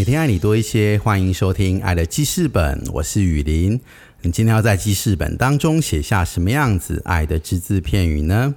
每天爱你多一些，欢迎收听《爱的记事本》，我是雨林。你今天要在记事本当中写下什么样子爱的只字片语呢？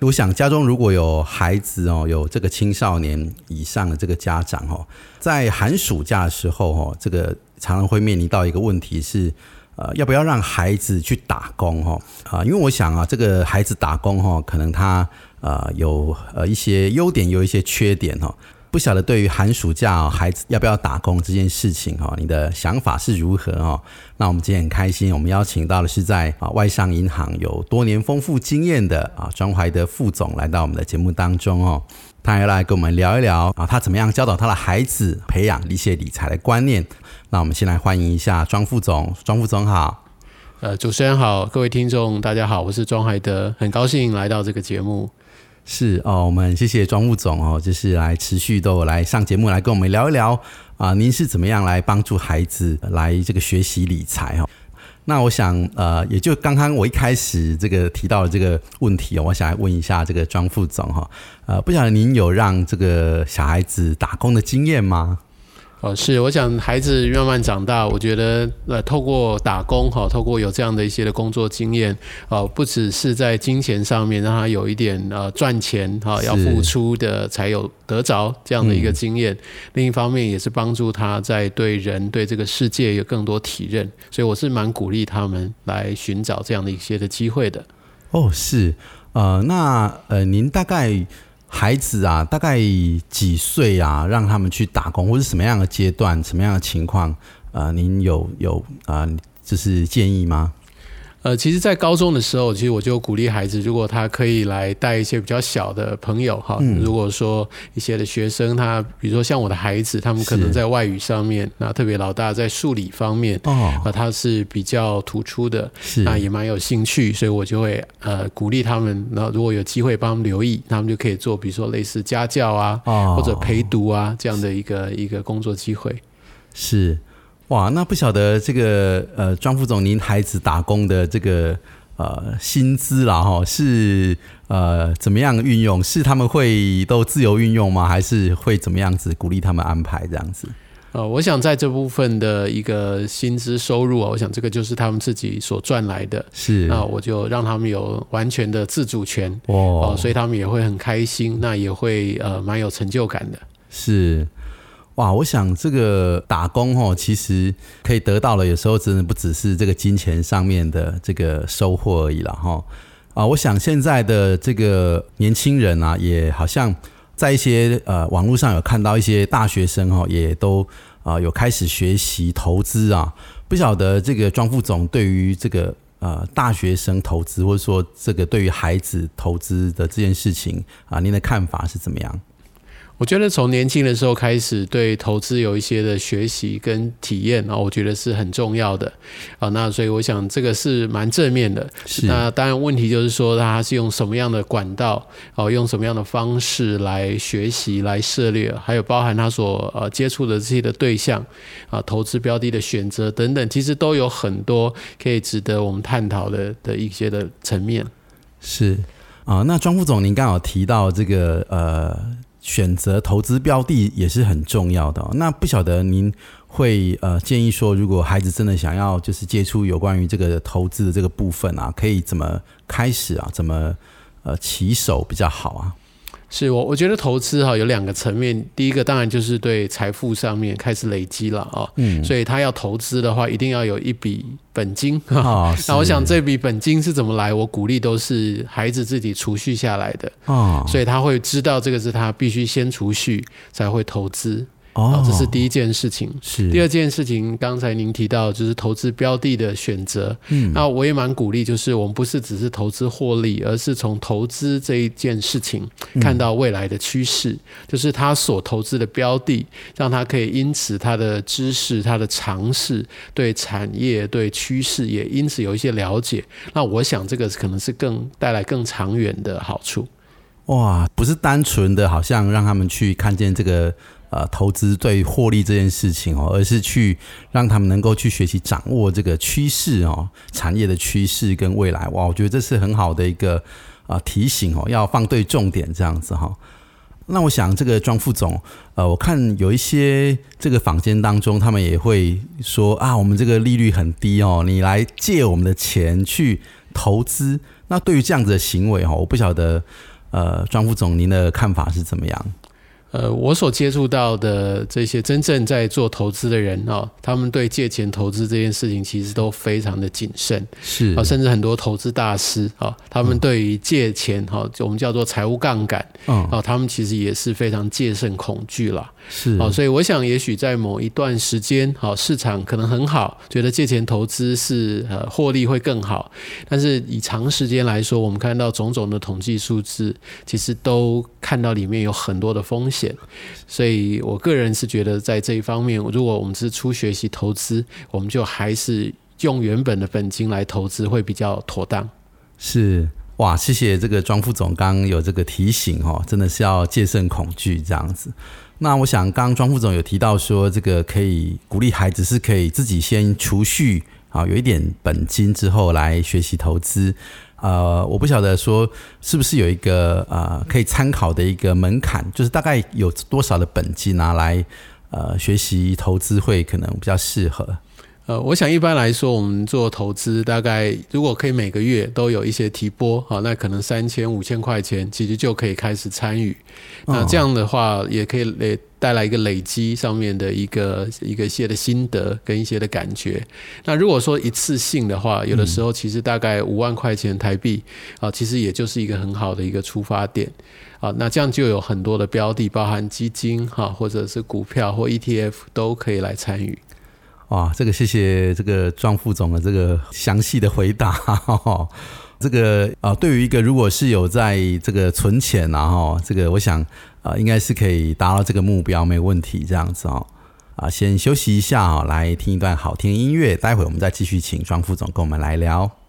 我想家中如果有孩子哦，有这个青少年以上的这个家长哦，在寒暑假的时候哦，这个常常会面临到一个问题是，呃，要不要让孩子去打工哦？啊，因为我想啊，这个孩子打工哦，可能他呃有呃一些优点，有一些缺点哦。不晓得对于寒暑假孩子要不要打工这件事情哈，你的想法是如何哦？那我们今天很开心，我们邀请到的是在啊外商银行有多年丰富经验的啊庄怀德副总来到我们的节目当中哦，他要来跟我们聊一聊啊，他怎么样教导他的孩子培养一些理财的观念。那我们先来欢迎一下庄副总，庄副总好。呃，主持人好，各位听众大家好，我是庄怀德，很高兴来到这个节目。是哦，我们谢谢庄副总哦，就是来持续都来上节目来跟我们聊一聊啊，您是怎么样来帮助孩子来这个学习理财哦？那我想呃，也就刚刚我一开始这个提到的这个问题哦，我想来问一下这个庄副总哈，呃，不晓得您有让这个小孩子打工的经验吗？哦，是，我想孩子慢慢长大，我觉得呃，透过打工哈，透过有这样的一些的工作经验，哦，不只是在金钱上面让他有一点呃赚钱哈，要付出的才有得着这样的一个经验，另一方面也是帮助他在对人对这个世界有更多体认，所以我是蛮鼓励他们来寻找这样的一些的机会的。哦，是，呃，那呃，您大概。孩子啊，大概几岁啊？让他们去打工，或是什么样的阶段、什么样的情况？呃，您有有啊，就是建议吗？呃，其实，在高中的时候，其实我就鼓励孩子，如果他可以来带一些比较小的朋友哈，如果说一些的学生，他比如说像我的孩子，他们可能在外语上面，那特别老大在数理方面，哦，啊，他是比较突出的，是。那也蛮有兴趣，所以我就会呃鼓励他们，那如果有机会帮他们留意，他们就可以做，比如说类似家教啊，或者陪读啊这样的一个一个工作机会，是。哇，那不晓得这个呃，庄副总，您孩子打工的这个呃薪资啦哈，是呃怎么样运用？是他们会都自由运用吗？还是会怎么样子鼓励他们安排这样子？呃，我想在这部分的一个薪资收入啊，我想这个就是他们自己所赚来的，是那我就让他们有完全的自主权哦，所以他们也会很开心，那也会呃蛮有成就感的，是。哇，我想这个打工哦，其实可以得到的，有时候真的不只是这个金钱上面的这个收获而已了哈。啊，我想现在的这个年轻人啊，也好像在一些呃网络上有看到一些大学生哦，也都啊有开始学习投资啊。不晓得这个庄副总对于这个呃大学生投资，或者说这个对于孩子投资的这件事情啊，您的看法是怎么样？我觉得从年轻的时候开始对投资有一些的学习跟体验啊，我觉得是很重要的啊。那所以我想这个是蛮正面的。是。那当然问题就是说他是用什么样的管道哦，用什么样的方式来学习、来涉猎，还有包含他所呃接触的这些的对象啊，投资标的的选择等等，其实都有很多可以值得我们探讨的的一些的层面。是啊，那庄副总，您刚好提到这个呃。选择投资标的也是很重要的。那不晓得您会呃建议说，如果孩子真的想要就是接触有关于这个投资的这个部分啊，可以怎么开始啊？怎么呃起手比较好啊？是我我觉得投资哈有两个层面，第一个当然就是对财富上面开始累积了啊，嗯，所以他要投资的话，一定要有一笔本金啊。那我想这笔本金是怎么来？我鼓励都是孩子自己储蓄下来的啊，所以他会知道这个是他必须先储蓄才会投资哦，这是第一件事情。是第二件事情，刚才您提到就是投资标的的选择，嗯，那我也蛮鼓励，就是我们不是只是投资获利，而是从投资这一件事情看到未来的趋势，就是他所投资的标的，让他可以因此他的知识、他的尝试对产业、对趋势也因此有一些了解。那我想这个可能是更带来更长远的好处。哇，不是单纯的好像让他们去看见这个呃投资对获利这件事情哦，而是去让他们能够去学习掌握这个趋势哦，产业的趋势跟未来。哇，我觉得这是很好的一个啊、提醒哦，要放对重点这样子哈、那我想这个庄副总，呃，我看有一些这个坊间当中，他们也会说啊，我们这个利率很低哦，你来借我们的钱去投资。那对于这样子的行为哈，我不晓得，呃，庄副总您的看法是怎么样？呃，我所接触到的这些真正在做投资的人哦，他们对借钱投资这件事情其实都非常的谨慎是。啊，甚至很多投资大师啊，他们对于借钱哈，我们叫做财务杠杆嗯，啊，他们其实也是非常戒慎恐惧啦。是。哦，所以我想，也许在某一段时间，好、市场可能很好，觉得借钱投资是呃获利会更好，但是以长时间来说，我们看到种种的统计数字，其实都看到里面有很多的风险，所以我个人是觉得在这一方面，如果我们是初学习投资，我们就还是用原本的本金来投资会比较妥当。是哇，谢谢这个庄副总刚刚有这个提醒哦，真的是要戒慎恐惧这样子。那我想，刚刚庄副总有提到说，这个可以鼓励孩子是可以自己先储蓄啊，有一点本金之后来学习投资。呃，我不晓得说是不是有一个呃可以参考的一个门槛，就是大概有多少的本金拿来呃学习投资会可能比较适合。呃，我想一般来说，我们做投资，大概如果可以每个月都有一些提拨，好，那可能三千、五千块钱，其实就可以开始参与。那这样的话，也可以累带来一个累积上面的一个一个一些的心得跟一些的感觉。那如果说一次性的话，有的时候其实大概五万块钱台币啊，其实也就是一个很好的一个出发点。啊，那这样就有很多的标的，包含基金哈，或者是股票或 ETF 都可以来参与。哇，这个谢谢这个庄副总的这个详细的回答。这个啊、对于一个如果是有在这个存钱啊，后，这个我想啊、应该是可以达到这个目标，没有问题。这样子哦，啊，先休息一下啊，来听一段好听音乐，待会我们再继续请庄副总跟我们来聊。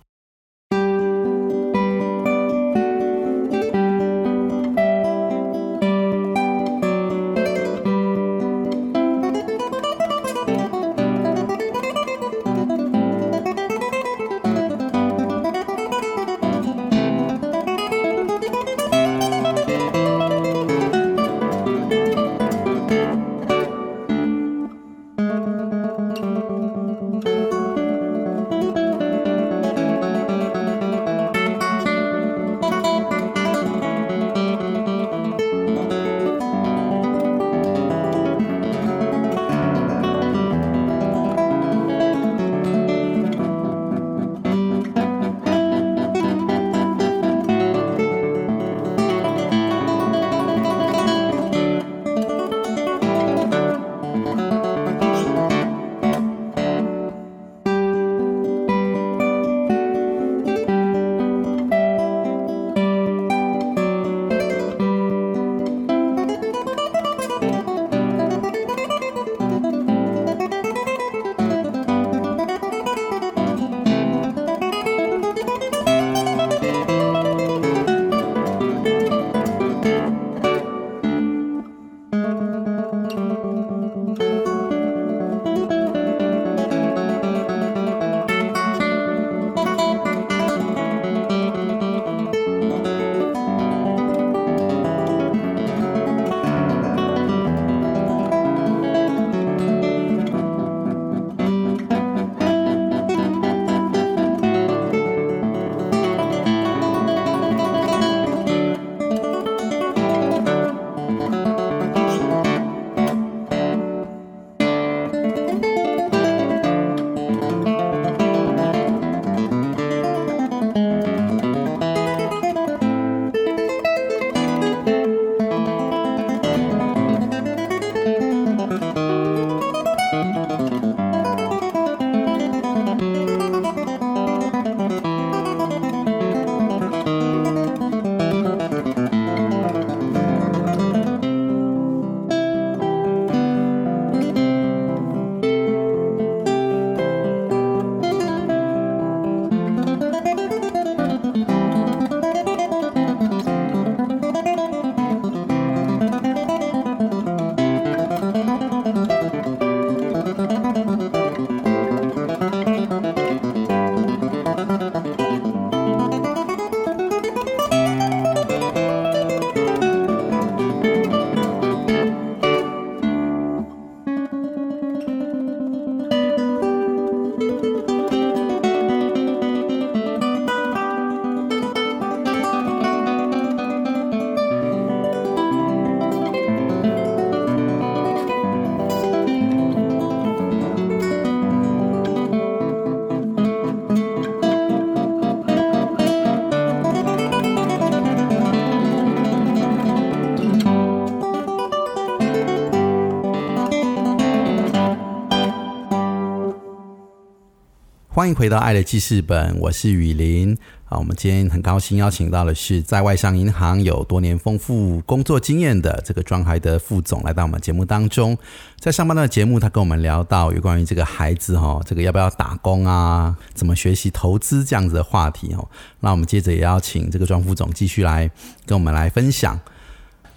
欢迎回到《爱的记事本》，我是雨林。啊，我们今天很高兴邀请到的是在外商银行有多年丰富工作经验的这个庄海德副总来到我们节目当中。在上半段节目，他跟我们聊到有关于这个孩子哈，这个要不要打工啊，怎么学习投资这样子的话题哦。那我们接着也邀请这个庄副总继续来跟我们来分享。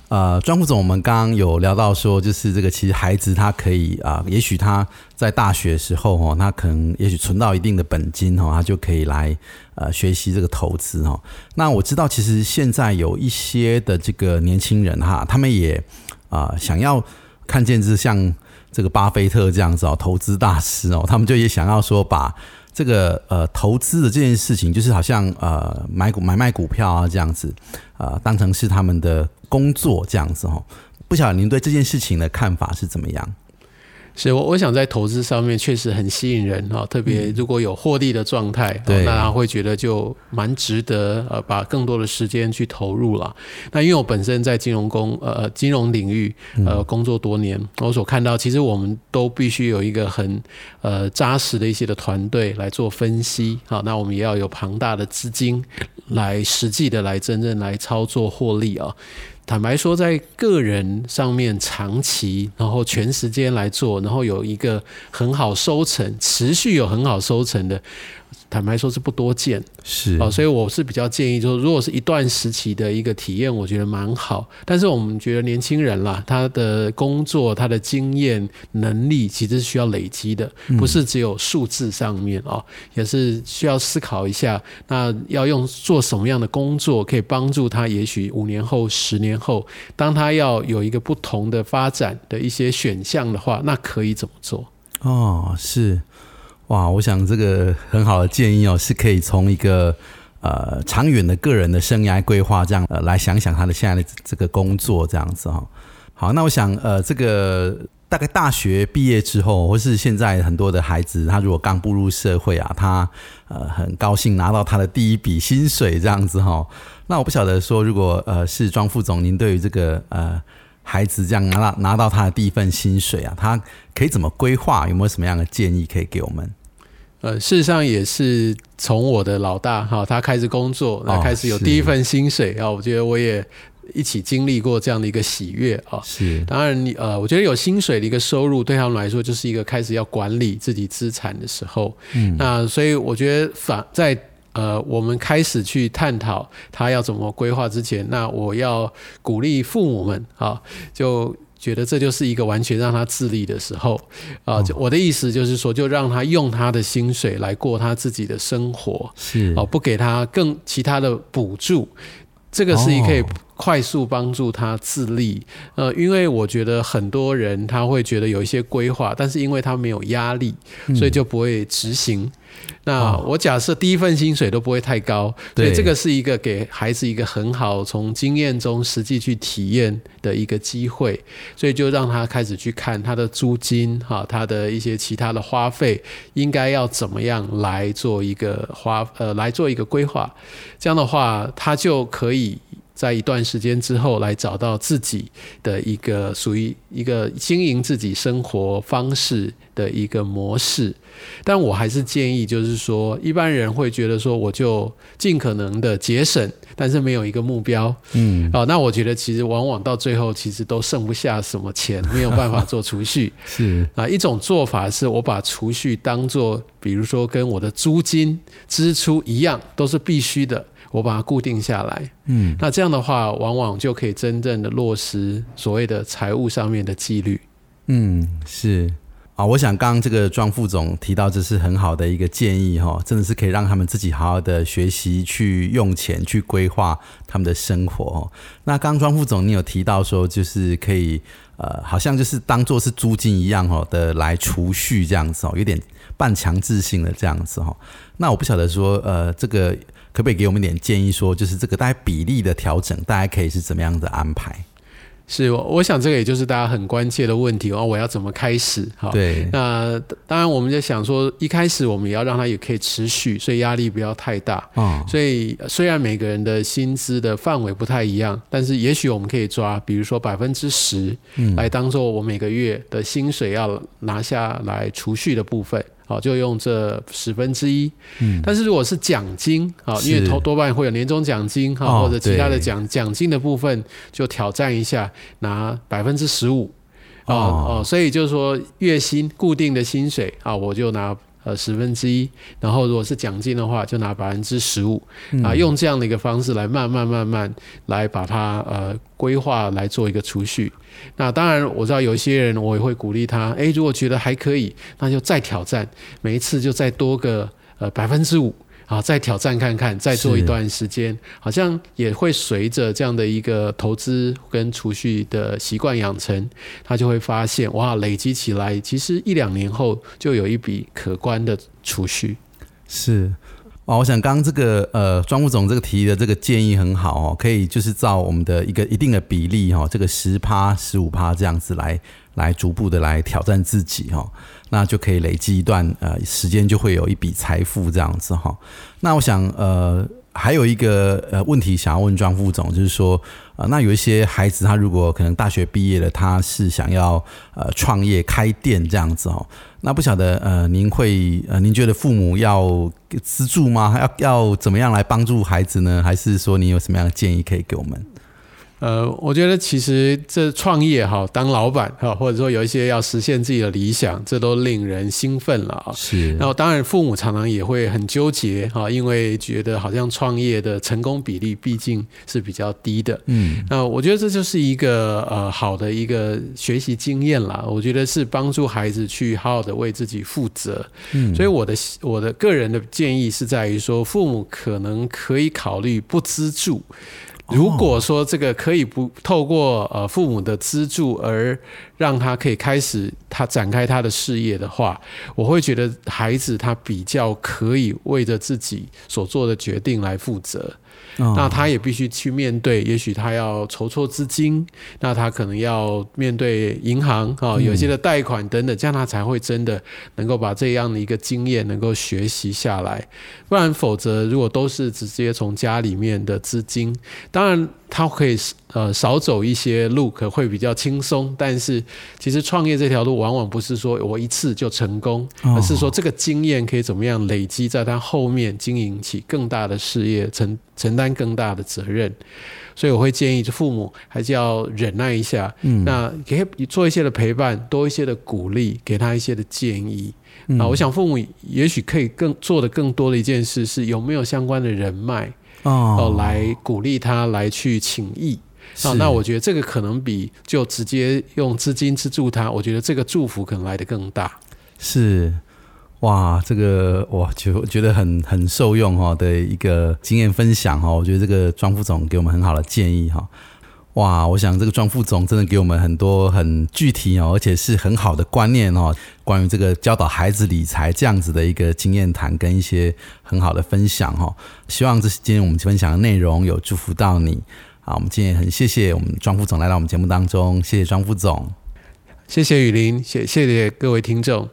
呃，庄副总，我们刚刚有聊到说，就是这个其实孩子他可以啊，也许他在大学时候哦，他可能也许存到一定的本金哦，他就可以来呃学习这个投资哦。那我知道，其实现在有一些的这个年轻人哈，他们也啊想要看见是像这个巴菲特这样子哦，投资大师哦，他们就也想要说把。这个呃投资的这件事情，就是好像呃买股买卖股票啊这样子，呃当成是他们的工作这样子哈。不晓得您对这件事情的看法是怎么样？是我我想在投资上面确实很吸引人哈，特别如果有获利的状态，那他会觉得就蛮值得呃把更多的时间去投入了。那因为我本身在金融工呃金融领域呃工作多年，我所看到其实我们都必须有一个很呃扎实的一些的团队来做分析好，那我们也要有庞大的资金来实际的来真正来操作获利啊。坦白说，在个人上面长期，然后全时间来做，然后有一个很好收成，持续有很好收成的。坦白说，是不多见，是哦，所以我是比较建议，就是如果是一段时期的一个体验，我觉得蛮好。但是我们觉得年轻人啦，他的工作、他的经验、能力，其实是需要累积的，不是只有数字上面哦，也是需要思考一下，那要用做什么样的工作，可以帮助他，也许五年后、十年后，当他要有一个不同的发展的一些选项的话，那可以怎么做？哦，是。哇，我想这个很好的建议哦，是可以从一个呃长远的个人的生涯规划这样呃来想想他的现在的这个工作这样子哈。好，那我想呃这个大概大学毕业之后，或是现在很多的孩子，他如果刚步入社会啊，他呃很高兴拿到他的第一笔薪水这样子哈。那我不晓得说，如果呃是庄副总，您对于这个呃。孩子这样拿到拿到他的第一份薪水啊，他可以怎么规划？有没有什么样的建议可以给我们？呃，事实上也是从我的老大哈，他开始工作，那开始有第一份薪水啊，我觉得我也一起经历过这样的一个喜悦啊。是，当然你呃，我觉得有薪水的一个收入对他们来说，就是一个开始要管理自己资产的时候。嗯，那所以我觉得反在。呃，我们开始去探讨他要怎么规划之前，那我要鼓励父母们啊，就觉得这就是一个完全让他自立的时候啊。就我的意思就是说，就让他用他的薪水来过他自己的生活，是哦，不给他更其他的补助，这个是可以快速帮助他自立。呃，因为我觉得很多人他会觉得有一些规划，但是因为他没有压力，所以就不会执行。那我假设第一份薪水都不会太高，所以这个是一个给孩子一个很好从经验中实际去体验的一个机会，所以就让他开始去看他的租金哈，他的一些其他的花费应该要怎么样来做一个花呃来做一个规划，这样的话他就可以。在一段时间之后，来找到自己的一个属于一个经营自己生活方式的一个模式。但我还是建议，就是说，一般人会觉得说，我就尽可能的节省，但是没有一个目标。嗯，哦，那我觉得其实往往到最后，其实都剩不下什么钱，没有办法做储蓄。是啊，一种做法是我把储蓄当做，比如说跟我的租金支出一样，都是必须的。我把它固定下来，嗯，那这样的话，往往就可以真正的落实所谓的财务上面的纪律。嗯，是啊，我想刚刚这个庄副总提到，这是很好的一个建议哈，真的是可以让他们自己好好的学习去用钱，去规划他们的生活。哦那刚刚庄副总你有提到说，就是可以呃，好像就是当做是租金一样哦的来储蓄这样子哦，有点半强制性的这样子哈。那我不晓得说呃这个。可不可以给我们一点建议，说就是这个大概比例的调整，大家可以是怎么样的安排？是，我想这个也就是大家很关切的问题哦。我要怎么开始？哈，对。那当然，我们在想说，一开始我们也要让它也可以持续，所以压力不要太大。哦。所以虽然每个人的薪资的范围不太一样，但是也许我们可以抓，比如说百分之十，来当做我每个月的薪水要拿下来储蓄的部分。好，就用这十分之一。嗯，但是如果是奖金，啊，因为是多多半会有年终奖金哈，哦或者其他的对奖奖金的部分，就挑战一下拿百分之十五。哦哦哦，所以就是说月薪固定的薪水啊，我就拿呃十分之一，然后如果是奖金的话，就拿百分之十五啊，用这样的一个方式来慢慢慢慢来把它呃规划来做一个储蓄。那当然我知道有一些人我也会鼓励他，诶，如果觉得还可以，那就再挑战，每一次就再多个呃百分之五。啊，再挑战看看，再做一段时间，好像也会随着这样的一个投资跟储蓄的习惯养成，他就会发现哇，累积起来，其实一两年后就有一笔可观的储蓄。是哦，我想刚刚这个呃庄副总这个提的这个建议很好哦，可以就是照我们的一个一定的比例哈、哦，这个十趴十五趴这样子来来逐步的来挑战自己哈、哦，那就可以累积一段呃时间，就会有一笔财富这样子哈、那我想呃。还有一个呃问题想要问庄副总，就是说，啊，那有一些孩子他如果可能大学毕业了，他是想要呃创业开店这样子哦，那不晓得呃您会呃您觉得父母要资助吗？要要怎么样来帮助孩子呢？还是说您有什么样的建议可以给我们？呃，我觉得其实这创业哈，当老板哈，或者说有一些要实现自己的理想，这都令人兴奋了啊。是然后当然父母常常也会很纠结哈，因为觉得好像创业的成功比例毕竟是比较低的。嗯那我觉得这就是一个呃好的一个学习经验啦。我觉得是帮助孩子去好好的为自己负责。嗯所以我的我的个人的建议是在于说，父母可能可以考虑不资助。如果说这个可以不透过呃父母的资助而让他可以开始他展开他的事业的话，我会觉得孩子他比较可以为着自己所做的决定来负责。哦那他也必须去面对，也许他要筹措资金，那他可能要面对银行啊、有些的贷款等等，这样他才会真的能够把这样的一个经验能够学习下来。不然，否则如果都是直接从家里面的资金，当然他可以呃少走一些路，可会比较轻松。但是其实创业这条路往往不是说我一次就成功，而是说这个经验可以怎么样累积在他后面经营起更大的事业，承承担更大的责任。所以我会建议，就父母还是要忍耐一下，嗯，那可以做一些的陪伴，多一些的鼓励，给他一些的建议。啊，我想父母也许可以更做的更多的一件事是有没有相关的人脉哦、哦来鼓励他来去请益。啊，那我觉得这个可能比就直接用资金资助他，我觉得这个祝福可能来得更大。是哇，这个我就觉得很很受用哈的一个经验分享哈，我觉得这个庄副总给我们很好的建议哈。哇，我想这个庄副总真的给我们很多很具体哦，而且是很好的观念哦，关于这个教导孩子理财这样子的一个经验谈跟一些很好的分享哈。希望这是今天我们分享的内容有祝福到你。好，我们今天也很谢谢我们庄副总来到我们节目当中，谢谢庄副总。谢谢雨林，谢谢谢各位听众。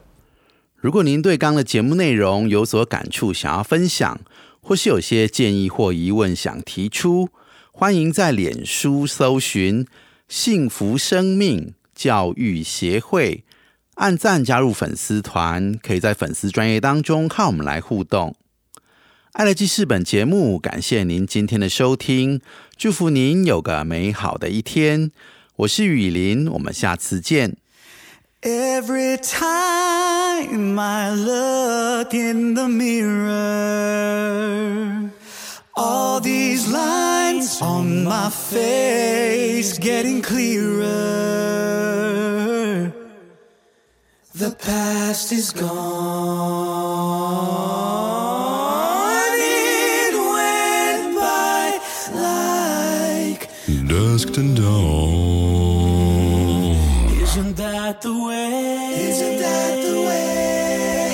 如果您对刚刚的节目内容有所感触，想要分享，或是有些建议或疑问想提出，欢迎在脸书搜寻“幸福生命教育协会”，按赞加入粉丝团，可以在粉丝专业当中和我们来互动。爱乐记事本节目，感谢您今天的收听，祝福您有个美好的一天。我是雨林，我们下次见。Every time I look in the mirror, all these lines on my face getting clearer. The past is gone. It went by like dusk to dawn. Isn't that the way? Isn't that the way?